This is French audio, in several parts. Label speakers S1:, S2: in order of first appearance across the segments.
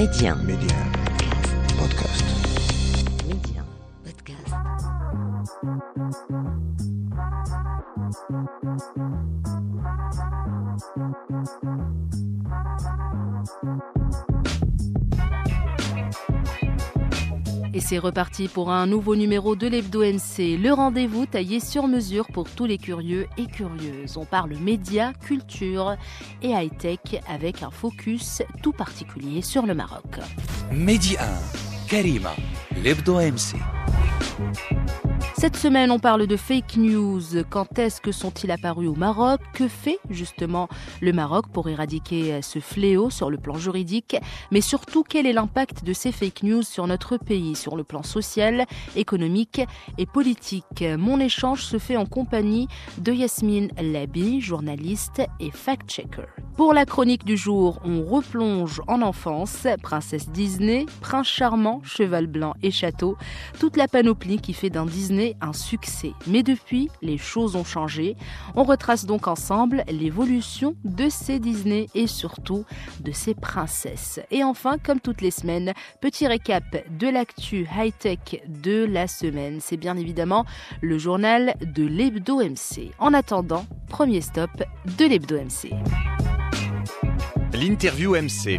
S1: Média.
S2: Podcast.
S3: C'est reparti pour un nouveau numéro de l'Hebdo MC, le rendez-vous taillé sur mesure pour tous les curieux et curieuses. On parle médias, culture et high-tech avec un focus tout particulier sur le Maroc.
S4: Mehdi 1, Karima, l'Hebdo MC.
S3: Cette semaine, on parle de fake news. Quand est-ce que sont-ils apparus au Maroc? Que fait justement le Maroc pour éradiquer ce fléau sur le plan juridique? Mais surtout, quel est l'impact de ces fake news sur notre pays, sur le plan social, économique et politique? Mon échange se fait en compagnie de Yasmine Labi, journaliste et fact-checker. Pour la chronique du jour, on replonge en enfance, princesse Disney, prince charmant, cheval blanc et château, toute la panoplie qui fait d'un Disney un succès. Mais depuis, les choses ont changé. On retrace donc ensemble l'évolution de ces Disney et surtout de ces princesses. Et enfin, comme toutes les semaines, petit récap de l'actu high-tech de la semaine. C'est bien évidemment le journal de l'Hebdo MC. En attendant, premier stop de l'Hebdo MC.
S5: L'interview MC.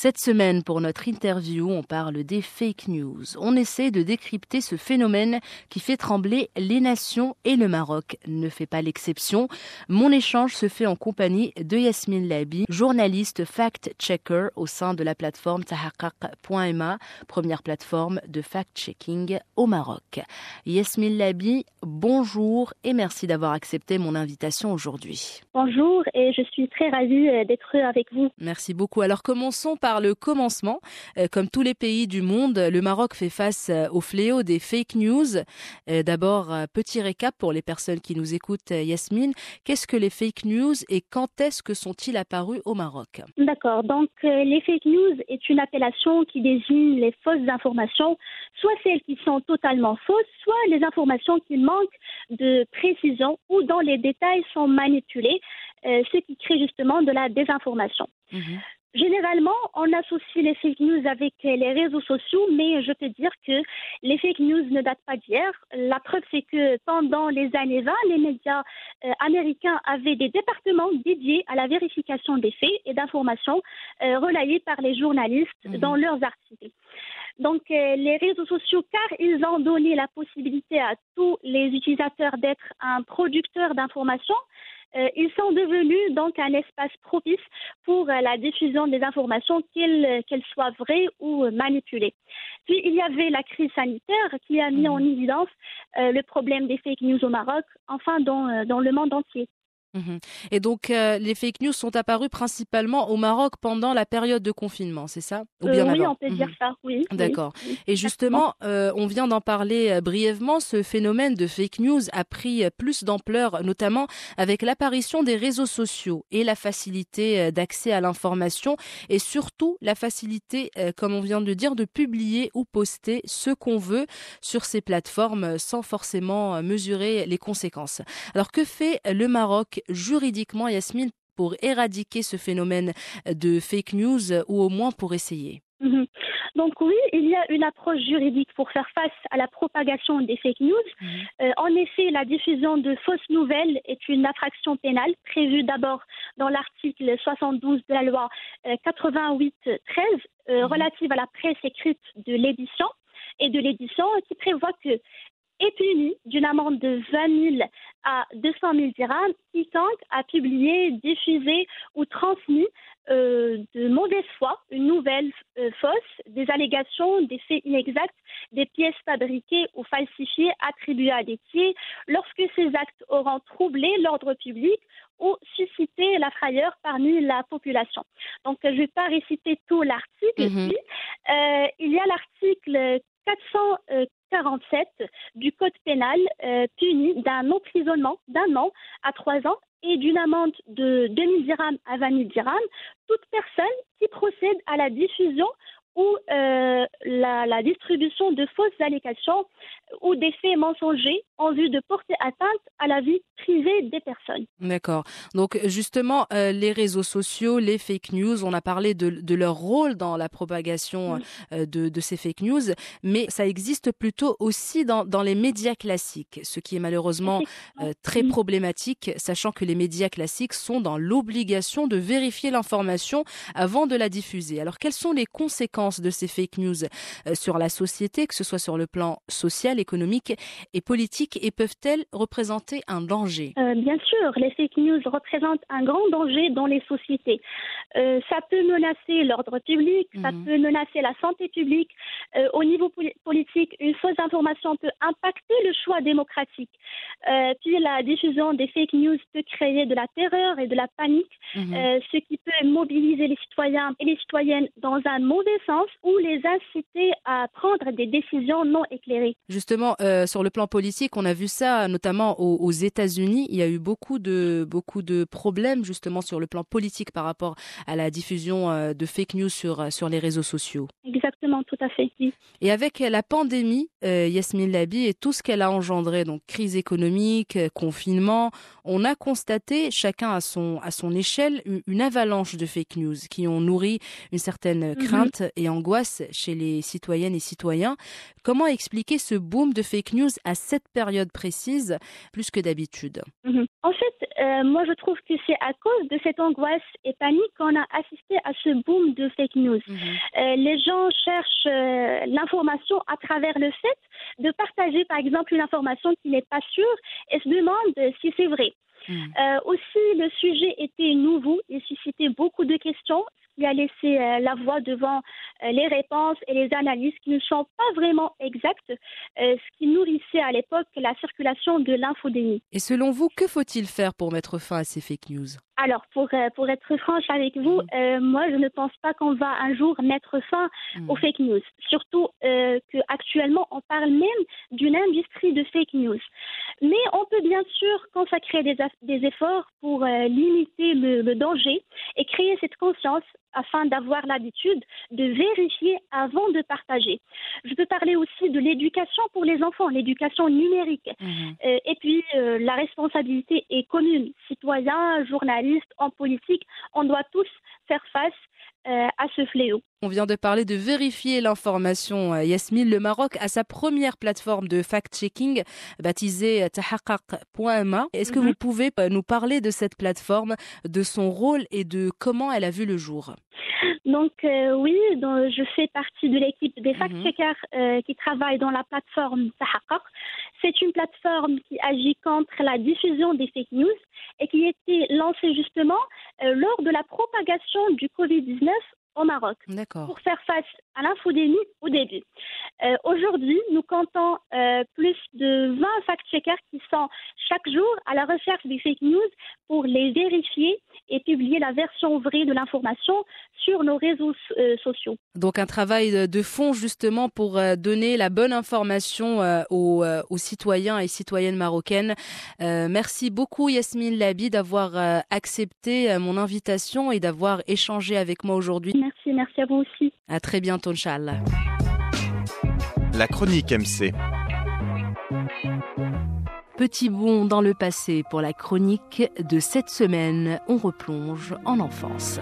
S3: Cette semaine, pour notre interview, on parle des fake news. On essaie de décrypter ce phénomène qui fait trembler les nations et le Maroc ne fait pas l'exception. Mon échange se fait en compagnie de Yasmine Labi, journaliste fact-checker au sein de la plateforme tahaqaq.ma, première plateforme de fact-checking au Maroc. Yasmine Labi, bonjour et merci d'avoir accepté mon invitation aujourd'hui.
S6: Bonjour et je suis très ravie euh, d'être avec vous.
S3: Merci beaucoup. Alors commençons par le commencement. Euh, comme tous les pays du monde, le Maroc fait face euh, au fléau des fake news. Euh, D'abord, petit récap pour les personnes qui nous écoutent, Yasmine. Qu'est-ce que les fake news et quand est-ce que sont-ils apparus au Maroc?
S6: D'accord, donc euh, les fake news est une appellation qui désigne les fausses informations, soit celles qui sont totalement fausses, soit les informations qui manquent de précision ou dont les détails sont manipulés, euh, ce qui crée justement de la désinformation.
S3: Mhm.
S6: Généralement, on associe les fake news avec euh, les réseaux sociaux, mais je peux dire que les fake news ne datent pas d'hier. La preuve, c'est que pendant les années 20, les médias euh, américains avaient des départements dédiés à la vérification des faits et d'informations euh, relayées par les journalistes
S3: Mhm.
S6: dans leurs articles. Donc, euh, les réseaux sociaux, car ils ont donné la possibilité à tous les utilisateurs d'être un producteur d'informations, ils sont devenus donc un espace propice pour euh, la diffusion des informations, qu'elles euh, qu'elles soient vraies ou euh, manipulées. Puis il y avait la crise sanitaire qui a mis
S3: Mhm.
S6: en évidence euh, le problème des fake news au Maroc, enfin dans, euh, dans le monde entier.
S3: Mhm. Et donc, euh, les fake news sont apparus principalement au Maroc pendant la période de confinement, c'est ça? Ou
S6: Euh, oui, on peut
S3: Mhm.
S6: dire ça, oui.
S3: D'accord.
S6: oui,
S3: Et justement, euh, on vient d'en parler brièvement, ce phénomène de fake news a pris plus d'ampleur, notamment avec l'apparition des réseaux sociaux et la facilité d'accès à l'information et surtout la facilité, comme on vient de dire, de publier ou poster ce qu'on veut sur ces plateformes sans forcément mesurer les conséquences. Alors que fait le Maroc juridiquement, Yasmine, pour éradiquer ce phénomène de fake news euh, ou au moins pour essayer
S6: Mhm. Donc oui, il y a une approche juridique pour faire face à la propagation des fake news.
S3: Mhm.
S6: Euh, en effet, la diffusion de fausses nouvelles est une infraction pénale prévue d'abord dans l'article 72 de la loi euh, 88-13 euh,
S3: Mhm.
S6: relative à la presse écrite de l'édition et de l'édition qui prévoit que est puni d'une amende de 20 000 à 200 000 dirhams quiconque a publié, diffusé ou transmis euh, de mauvaise foi une nouvelle euh, fausse, des allégations, des faits inexacts, des pièces fabriquées ou falsifiées attribuées à des tiers lorsque ces actes auront troublé l'ordre public ou suscité la frayeur parmi la population. Donc, je ne vais pas réciter tout l'article
S3: Mhm.
S6: ici. Euh, il y a l'article 447 du Code pénal euh, puni d'un emprisonnement d'un an à trois ans et d'une amende de 2000 dirhams à 20 000 dirhams. Toute personne qui procède à la diffusion ou euh, la, la distribution de fausses allégations ou des faits mensongers en vue de porter atteinte à la vie privée des personnes.
S3: D'accord. Donc justement, euh, les réseaux sociaux, les fake news, on a parlé de, de leur rôle dans la propagation
S6: Oui.
S3: euh, de, de ces fake news, mais ça existe plutôt aussi dans, dans les médias classiques, ce qui est malheureusement très
S6: Mhm.
S3: problématique, sachant que les médias classiques sont dans l'obligation de vérifier l'information avant de la diffuser. Alors quelles sont les conséquences de ces fake news euh, sur la société, que ce soit sur le plan social, économique et politique, et peuvent-elles représenter un danger?
S6: Euh, bien sûr, les fake news représentent un grand danger dans les sociétés. Euh, ça peut menacer l'ordre public, ça
S3: Mhm.
S6: peut menacer la santé publique. Euh, au niveau poli- politique, une fausse information peut impacter le choix démocratique. Puis la diffusion des fake news peut créer de la terreur et de la panique,
S3: Mhm.
S6: ce qui peut mobiliser les citoyens et les citoyennes dans un mauvais sens ou les inciter à prendre des décisions non éclairées.
S3: Justement, euh, sur le plan politique, on a vu ça notamment aux, aux États-Unis. Il y a eu beaucoup de beaucoup de problèmes justement sur le plan politique par rapport à la diffusion euh, de fake news sur euh, sur les réseaux sociaux.
S6: Exactement, tout à fait. oui.
S3: Et avec la pandémie, euh, Yasmine Labi et tout ce qu'elle a engendré, donc crise économique, confinement, on a constaté chacun à son à son échelle une, une avalanche de fake news qui ont nourri une certaine crainte et angoisse chez les citoyennes et citoyens. Comment expliquer ce boom de fake news à cette période précise plus que d'habitude?
S6: Mhm. En fait, euh, moi je trouve que c'est à cause de cette angoisse et panique qu'on a assisté à ce boom de fake news. Euh, les gens cherchent euh, l'information à travers le fait de partager par exemple une information qui n'est pas sûre et se demandent si c'est vrai.
S3: Mhm.
S6: Euh, aussi, le sujet était nouveau et suscitait beaucoup de questions, qui a laissé euh, la voix devant euh, les réponses et les analyses qui ne sont pas vraiment exactes, euh, ce qui nourrissait à l'époque la circulation de l'infodémie.
S3: Et selon vous, que faut-il faire pour mettre fin à ces fake news?
S6: Alors, pour, euh, pour être franche avec vous,
S3: Mhm.
S6: euh, moi, je ne pense pas qu'on va un jour mettre fin aux fake news. Surtout euh, qu'actuellement, on parle même d'une industrie de fake news. Mais on peut bien sûr consacrer des, des efforts pour euh, limiter le, le danger et créer cette conscience afin d'avoir l'habitude de vérifier avant de partager. Je peux parler aussi de l'éducation pour les enfants, l'éducation numérique.
S3: Mhm.
S6: Euh, et puis, la responsabilité est commune. Citoyens, journalistes, en politique, on doit tous faire face euh, à ce fléau.
S3: On vient de parler de vérifier l'information. Euh, Yasmine, le Maroc a sa première plateforme de fact-checking baptisée euh, tahaqaq.ma. Est-ce que
S6: Mhm.
S3: vous pouvez nous parler de cette plateforme, de son rôle et de comment elle a vu le jour?
S6: Donc, euh, oui, donc, je fais partie de l'équipe des
S3: Mhm.
S6: fact-checkers euh, qui travaillent dans la plateforme Tahaqaq. C'est une plateforme qui agit contre la diffusion des fake news et qui a été lancée justement euh, lors de la propagation du Covid-19 au Maroc. Pour faire face à l'infodémie au début. Euh, Aujourd'hui, nous comptons euh, plus de 20 fact-checkers qui sont chaque jour à la recherche des fake news pour les vérifier et publier la version vraie de l'information sur nos réseaux euh, sociaux.
S3: Donc un travail de- fond justement pour donner la bonne information aux, aux citoyens et citoyennes marocaines. Merci beaucoup Yasmine Labi d'avoir accepté mon invitation et d'avoir échangé avec moi aujourd'hui.
S6: Merci, merci à vous aussi.
S3: À très bientôt, Inch'Allah.
S2: La chronique MC.
S3: Petit bond dans le passé pour la chronique de cette semaine. On replonge en enfance.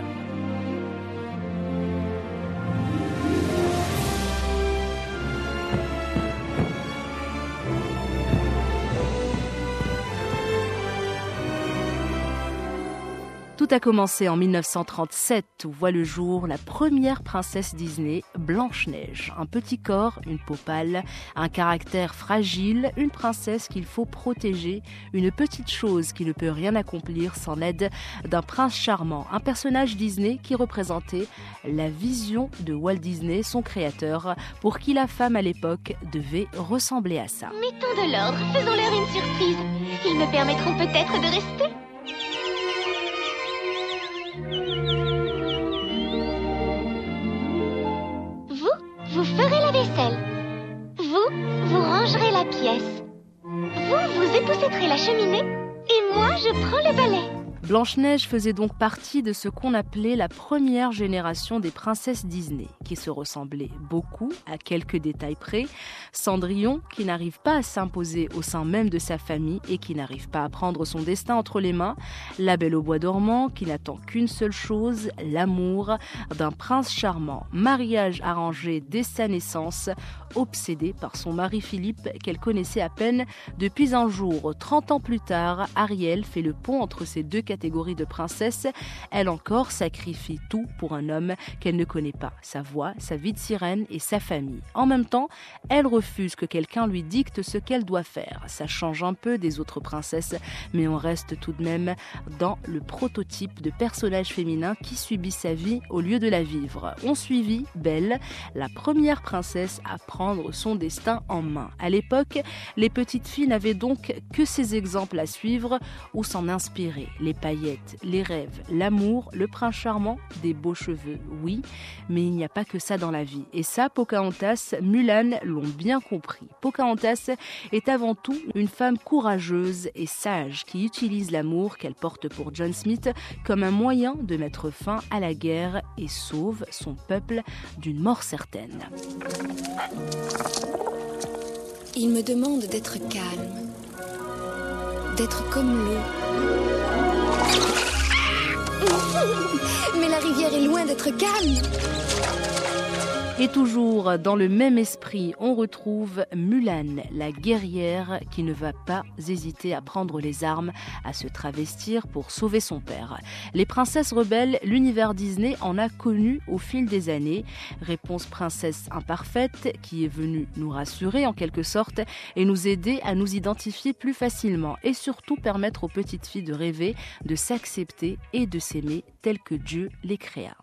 S3: Tout a commencé en 1937 où voit le jour la première princesse Disney, Blanche-Neige. Un petit corps, une peau pâle, un caractère fragile, une princesse qu'il faut protéger, une petite chose qui ne peut rien accomplir sans l'aide d'un prince charmant, un personnage Disney qui représentait la vision de Walt Disney, son créateur, pour qui la femme à l'époque devait ressembler à ça.
S5: Mettons de l'ordre, faisons-leur une surprise. Ils me permettront peut-être de rester. Époussetterez la cheminée. Et moi, je prends le balai.
S3: Blanche-Neige faisait donc partie de ce qu'on appelait la première génération des princesses Disney, qui se ressemblaient beaucoup, à quelques détails près. Cendrillon, qui n'arrive pas à s'imposer au sein même de sa famille et qui n'arrive pas à prendre son destin entre les mains. La Belle au Bois dormant, qui n'attend qu'une seule chose, l'amour d'un prince charmant. Mariage arrangé dès sa naissance, obsédée par son mari Philippe, qu'elle connaissait à peine depuis un jour. 30 ans plus tard, Ariel fait le pont entre ces deux catégorie de princesse, elle encore sacrifie tout pour un homme qu'elle ne connaît pas, sa voix, sa vie de sirène et sa famille. En même temps, elle refuse que quelqu'un lui dicte ce qu'elle doit faire. Ça change un peu des autres princesses, mais on reste tout de même dans le prototype de personnage féminin qui subit sa vie au lieu de la vivre. On suivit Belle, la première princesse à prendre son destin en main. À l'époque, les petites filles n'avaient donc que ces exemples à suivre ou s'en inspirer. Les paillettes, les rêves, l'amour, le prince charmant, des beaux cheveux, oui, mais il n'y a pas que ça dans la vie. Et ça, Pocahontas, Mulan l'ont bien compris. Pocahontas est avant tout une femme courageuse et sage qui utilise l'amour qu'elle porte pour John Smith comme un moyen de mettre fin à la guerre et sauve son peuple d'une mort certaine.
S1: Il me demande d'être calme, d'être comme l'eau Mais la rivière est loin d'être calme.
S3: Et toujours dans le même esprit, on retrouve Mulan, la guerrière qui ne va pas hésiter à prendre les armes, à se travestir pour sauver son père. Les princesses rebelles, l'univers Disney en a connu au fil des années. Réponse princesse imparfaite qui est venue nous rassurer en quelque sorte et nous aider à nous identifier plus facilement et surtout permettre aux petites filles de rêver, de s'accepter et de s'aimer tel que Dieu les créa.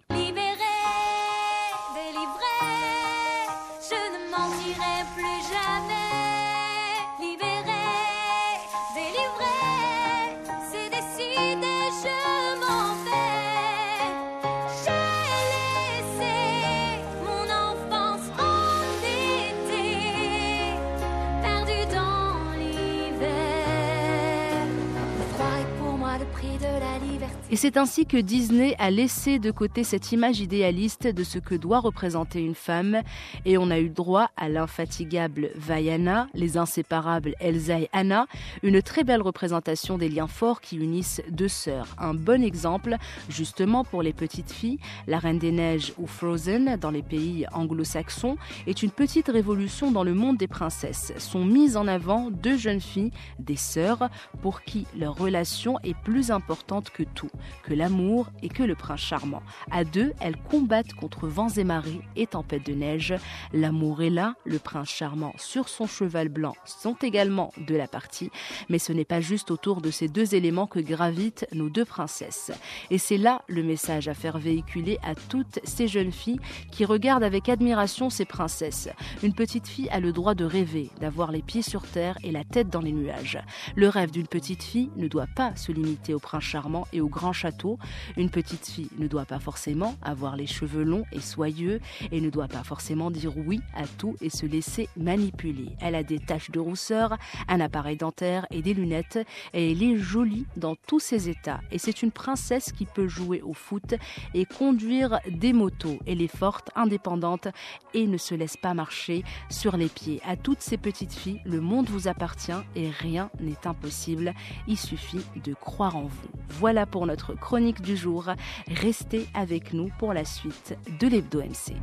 S3: Et c'est ainsi que Disney a laissé de côté cette image idéaliste de ce que doit représenter une femme et on a eu droit à l'infatigable Vaiana, les inséparables Elsa et Anna, une très belle représentation des liens forts qui unissent deux sœurs. Un bon exemple justement pour les petites filles, La Reine des Neiges ou Frozen dans les pays anglo-saxons est une petite révolution dans le monde des princesses. Sont mises en avant deux jeunes filles, des sœurs, pour qui leur relation est plus importante que tout que l'amour et que le prince charmant. À deux, elles combattent contre vents et marées et tempêtes de neige. L'amour est là, le prince charmant sur son cheval blanc sont également de la partie, mais ce n'est pas juste autour de ces deux éléments que gravitent nos deux princesses. Et c'est là le message à faire véhiculer à toutes ces jeunes filles qui regardent avec admiration ces princesses. Une petite fille a le droit de rêver, d'avoir les pieds sur terre et la tête dans les nuages. Le rêve d'une petite fille ne doit pas se limiter au prince charmant et au grand château. Une petite fille ne doit pas forcément avoir les cheveux longs et soyeux et ne doit pas forcément dire oui à tout et se laisser manipuler. Elle a des taches de rousseur, un appareil dentaire et des lunettes et elle est jolie dans tous ses états. Et c'est une princesse qui peut jouer au foot et conduire des motos. Elle est forte, indépendante et ne se laisse pas marcher sur les pieds. À toutes ces petites filles, le monde vous appartient et rien n'est impossible. Il suffit de croire en vous. Voilà pour notre chronique du jour. Restez avec nous pour la suite de l'Hebdo MC.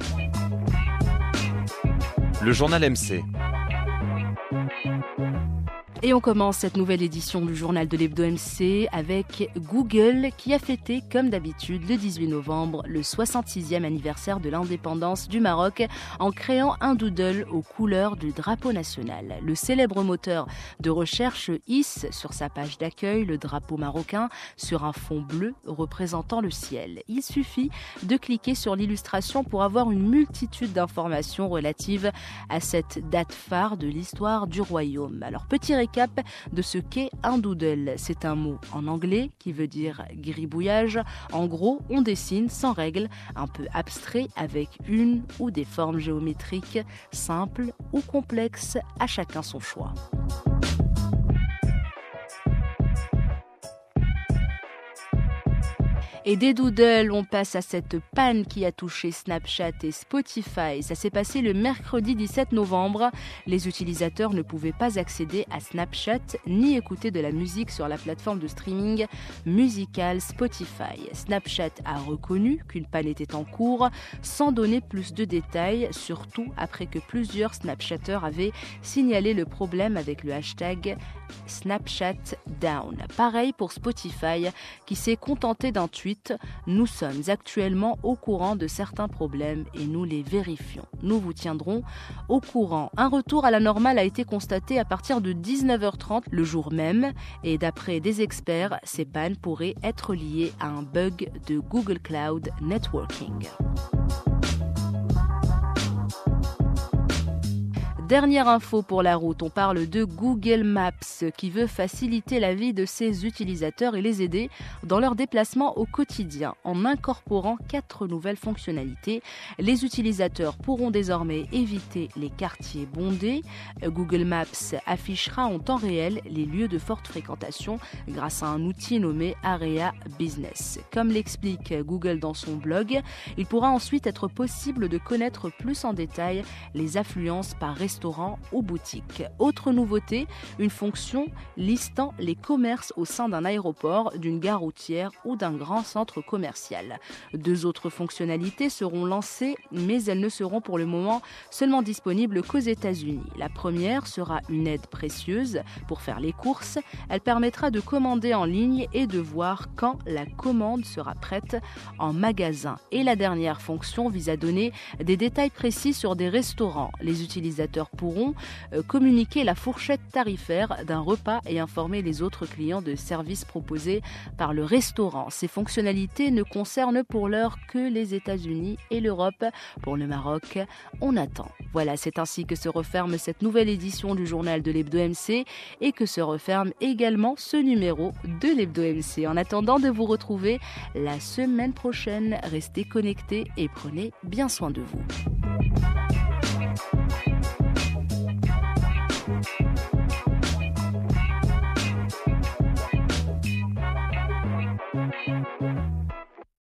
S2: Le journal MC.
S3: Et on commence cette nouvelle édition du journal de l'Hebdo MC avec Google qui a fêté, comme d'habitude, le 18 novembre, le 66e anniversaire de l'indépendance du Maroc en créant un doodle aux couleurs du drapeau national. Le célèbre moteur de recherche hisse sur sa page d'accueil le drapeau marocain sur un fond bleu représentant le ciel. Il suffit de cliquer sur l'illustration pour avoir une multitude d'informations relatives à cette date phare de l'histoire du royaume. Alors, petit cap de ce qu'est un doodle. C'est un mot en anglais qui veut dire gribouillage. En gros, on dessine sans règle, un peu abstrait avec une ou des formes géométriques simples ou complexes, à chacun son choix. Et des doodles, on passe à cette panne qui a touché Snapchat et Spotify. Ça s'est passé le mercredi 17 novembre. Les utilisateurs ne pouvaient pas accéder à Snapchat ni écouter de la musique sur la plateforme de streaming musical Spotify. Snapchat a reconnu qu'une panne était en cours sans donner plus de détails, surtout après que plusieurs Snapchatters avaient signalé le problème avec le hashtag Snapchat Down. Pareil pour Spotify qui s'est contenté d'un tweet. Nous sommes actuellement au courant de certains problèmes et nous les vérifions. Nous vous tiendrons au courant. Un retour à la normale a été constaté à partir de 19h30 le jour même et d'après des experts, ces pannes pourraient être liées à un bug de Google Cloud Networking. Dernière info pour la route, on parle de Google Maps qui veut faciliter la vie de ses utilisateurs et les aider dans leurs déplacements au quotidien en incorporant quatre nouvelles fonctionnalités. Les utilisateurs pourront désormais éviter les quartiers bondés. Google Maps affichera en temps réel les lieux de forte fréquentation grâce à un outil nommé Area Business. Comme l'explique Google dans son blog, il pourra ensuite être possible de connaître plus en détail les affluences par restaurant ou boutiques. Autre nouveauté, une fonction listant les commerces au sein d'un aéroport, d'une gare routière ou d'un grand centre commercial. Deux autres fonctionnalités seront lancées, mais elles ne seront pour le moment seulement disponibles qu'aux États-Unis. La première sera une aide précieuse pour faire les courses. Elle permettra de commander en ligne et de voir quand la commande sera prête en magasin. Et la dernière fonction vise à donner des détails précis sur des restaurants. Les utilisateurs pourront euh, communiquer la fourchette tarifaire d'un repas et informer les autres clients de services proposés par le restaurant. Ces fonctionnalités ne concernent pour l'heure que les États-Unis et l'Europe. Pour le Maroc, on attend. Voilà, c'est ainsi que se referme cette nouvelle édition du journal de l'Hebdo MC et que se referme également ce numéro de l'Hebdo MC. En attendant de vous retrouver la semaine prochaine, restez connectés et prenez bien soin de vous.